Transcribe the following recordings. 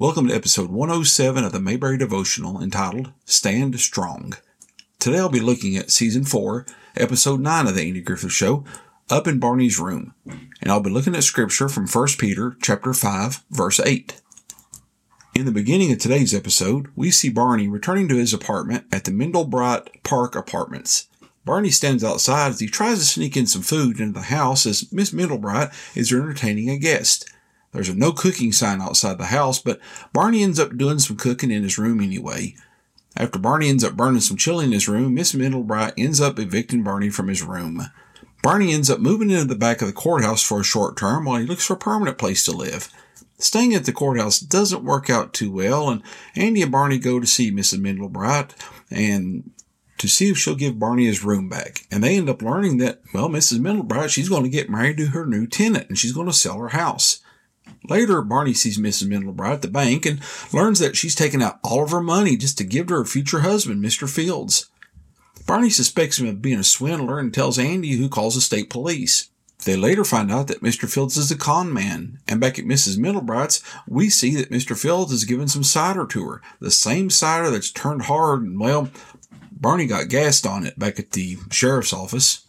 Welcome to episode 107 of the Mayberry Devotional entitled Stand Strong. Today I'll be looking at season 4, episode 9 of the Andy Griffith Show, Up in Barney's Room. And I'll be looking at scripture from 1 Peter chapter 5, verse 8. In the beginning of today's episode, we see Barney returning to his apartment at the Mendlebright Park Apartments. Barney stands outside as he tries to sneak in some food into the house as Miss Mendlebright is entertaining a guest. There's a no cooking sign outside the house, but Barney ends up doing some cooking in his room anyway. After Barney ends up burning some chili in his room, Miss Mendlebright ends up evicting Barney from his room. Barney ends up moving into the back of the courthouse for a short term while he looks for a permanent place to live. Staying at the courthouse doesn't work out too well, and Andy and Barney go to see Mrs. Mendlebright and to see if she'll give Barney his room back. And they end up learning that, well, Mrs. Mendlebright, she's going to get married to her new tenant and she's going to sell her house. Later, Barney sees Mrs. Mendlebright at the bank and learns that she's taken out all of her money just to give to her future husband, Mr. Fields. Barney suspects him of being a swindler and tells Andy who calls the state police. They later find out that Mr. Fields is a con man, and back at Mrs. Mendlebright's, we see that Mr. Fields has given some cider to her, the same cider that's turned hard, and well, Barney got gassed on it back at the sheriff's office.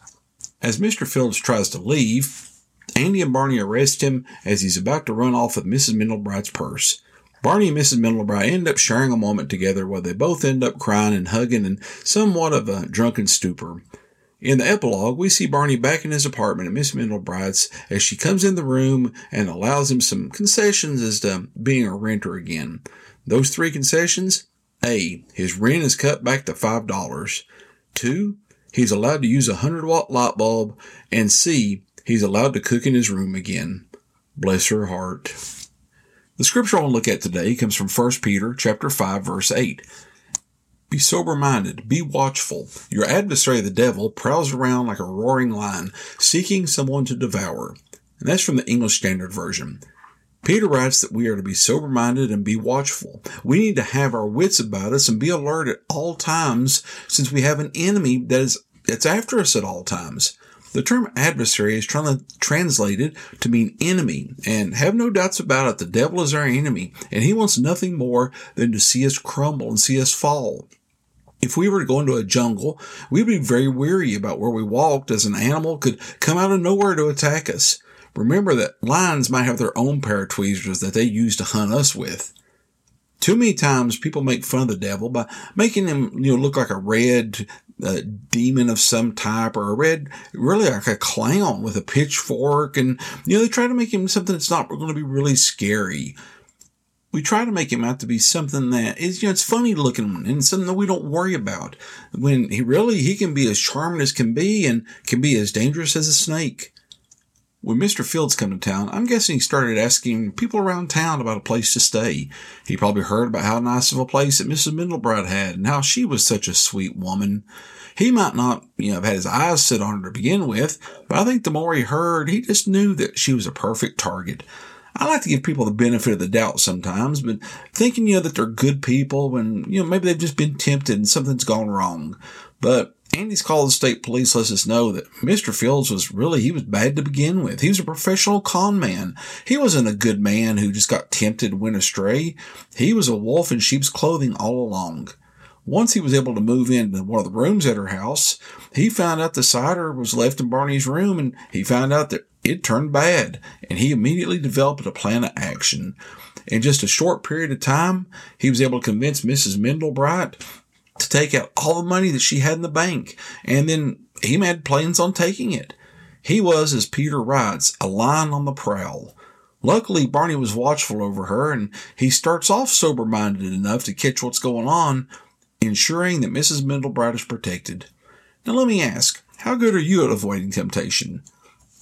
As Mr. Fields tries to leave, Andy and Barney arrest him as he's about to run off with Mrs. Mendlebright's purse. Barney and Mrs. Mendlebright end up sharing a moment together where they both end up crying and hugging in somewhat of a drunken stupor. In the epilogue, we see Barney back in his apartment at Miss Mendlebright's as she comes in the room and allows him some concessions as to being a renter again. Those three concessions A. His rent is cut back to $5. 2. He's allowed to use a 100 watt light bulb. And C. He's allowed to cook in his room again. Bless her heart. The scripture I'll look at today comes from 1 Peter chapter 5 verse 8. Be sober minded, be watchful. Your adversary, the devil, prowls around like a roaring lion, seeking someone to devour. And that's from the English Standard Version. Peter writes that we are to be sober minded and be watchful. We need to have our wits about us and be alert at all times since we have an enemy that is that's after us at all times. The term adversary is trying to translate it to mean enemy, and have no doubts about it, the devil is our enemy, and he wants nothing more than to see us crumble and see us fall. If we were to go into a jungle, we'd be very weary about where we walked as an animal could come out of nowhere to attack us. Remember that lions might have their own pair of tweezers that they use to hunt us with. Too many times people make fun of the devil by making him, you know, look like a red a demon of some type or a red, really like a clown with a pitchfork. And, you know, they try to make him something that's not going to be really scary. We try to make him out to be something that is, you know, it's funny looking and something that we don't worry about. When he really, he can be as charming as can be and can be as dangerous as a snake. When Mr. Fields come to town, I'm guessing he started asking people around town about a place to stay. He probably heard about how nice of a place that Mrs. Mendlebright had and how she was such a sweet woman. He might not, you know, have had his eyes set on her to begin with, but I think the more he heard, he just knew that she was a perfect target. I like to give people the benefit of the doubt sometimes, but thinking, you know, that they're good people when, you know, maybe they've just been tempted and something's gone wrong. But Andy's call the state police lets us know that Mr. Fields was really, he was bad to begin with. He was a professional con man. He wasn't a good man who just got tempted and went astray. He was a wolf in sheep's clothing all along. Once he was able to move into one of the rooms at her house, he found out the cider was left in Barney's room and he found out that it turned bad and he immediately developed a plan of action. In just a short period of time, he was able to convince Mrs. Mendlebright to take out all the money that she had in the bank. And then he made plans on taking it. He was, as Peter writes, a lion on the prowl. Luckily, Barney was watchful over her and he starts off sober minded enough to catch what's going on, ensuring that Mrs. Mendlebright is protected. Now let me ask, how good are you at avoiding temptation?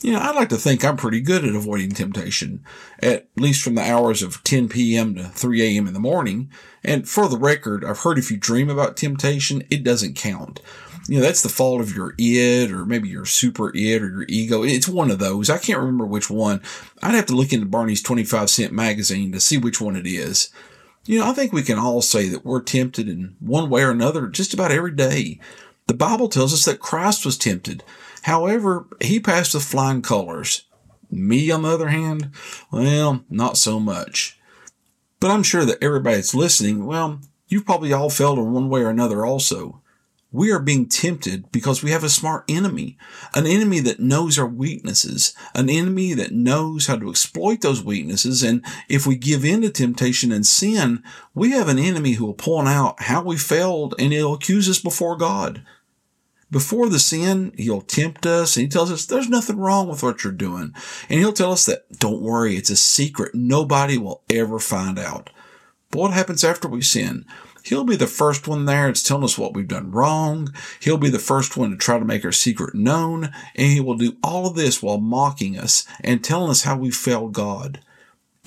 You know, I'd like to think I'm pretty good at avoiding temptation, at least from the hours of 10 p.m. to 3 a.m. in the morning. And for the record, I've heard if you dream about temptation, it doesn't count. You know, that's the fault of your id or maybe your super id or your ego. It's one of those. I can't remember which one. I'd have to look into Barney's 25 cent magazine to see which one it is. You know, I think we can all say that we're tempted in one way or another just about every day. The Bible tells us that Christ was tempted. However, he passed with flying colors. Me, on the other hand, well, not so much. But I'm sure that everybody that's listening, well, you've probably all failed in one way or another also. We are being tempted because we have a smart enemy, an enemy that knows our weaknesses, an enemy that knows how to exploit those weaknesses. And if we give in to temptation and sin, we have an enemy who will point out how we failed and he'll accuse us before God. Before the sin, he'll tempt us and he tells us there's nothing wrong with what you're doing. And he'll tell us that don't worry, it's a secret. Nobody will ever find out. But what happens after we sin? He'll be the first one there. It's telling us what we've done wrong. He'll be the first one to try to make our secret known. And he will do all of this while mocking us and telling us how we failed God.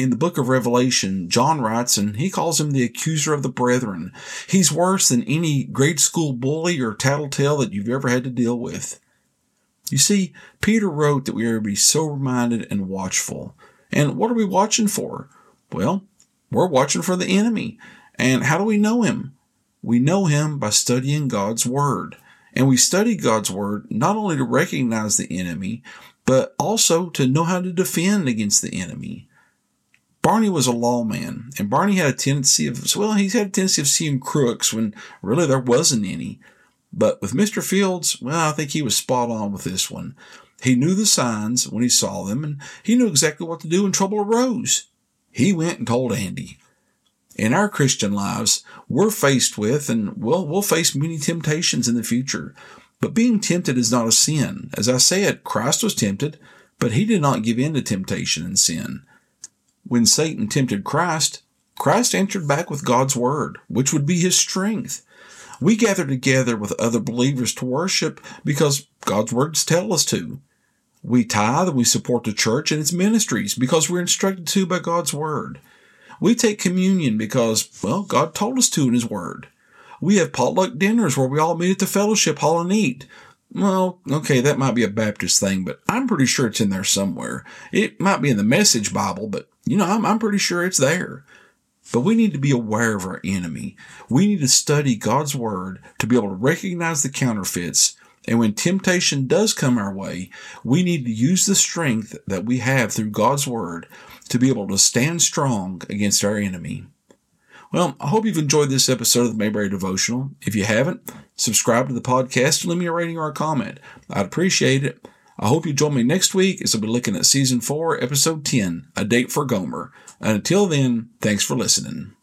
In the book of Revelation, John writes, and he calls him the accuser of the brethren. He's worse than any grade school bully or tattletale that you've ever had to deal with. You see, Peter wrote that we are to be sober minded and watchful. And what are we watching for? Well, we're watching for the enemy. And how do we know him? We know him by studying God's Word. And we study God's Word not only to recognize the enemy, but also to know how to defend against the enemy. Barney was a lawman, and Barney had a tendency of, well, he had a tendency of seeing crooks when really there wasn't any. But with Mr. Fields, well, I think he was spot on with this one. He knew the signs when he saw them, and he knew exactly what to do when trouble arose. He went and told Andy in our Christian lives, we're faced with and we'll, we'll face many temptations in the future. But being tempted is not a sin. As I said, Christ was tempted, but he did not give in to temptation and sin. When Satan tempted Christ, Christ answered back with God's word, which would be his strength. We gather together with other believers to worship because God's words tell us to. We tithe and we support the church and its ministries because we're instructed to by God's word. We take communion because, well, God told us to in His Word. We have potluck dinners where we all meet at the fellowship hall and eat. Well, okay, that might be a Baptist thing, but I'm pretty sure it's in there somewhere. It might be in the Message Bible, but you know, I'm, I'm pretty sure it's there. But we need to be aware of our enemy. We need to study God's Word to be able to recognize the counterfeits. And when temptation does come our way, we need to use the strength that we have through God's Word to be able to stand strong against our enemy. Well, I hope you've enjoyed this episode of the Mayberry Devotional. If you haven't, subscribe to the podcast and leave me a rating or a comment. I'd appreciate it. I hope you join me next week as I'll be looking at season four, episode 10, A Date for Gomer. And until then, thanks for listening.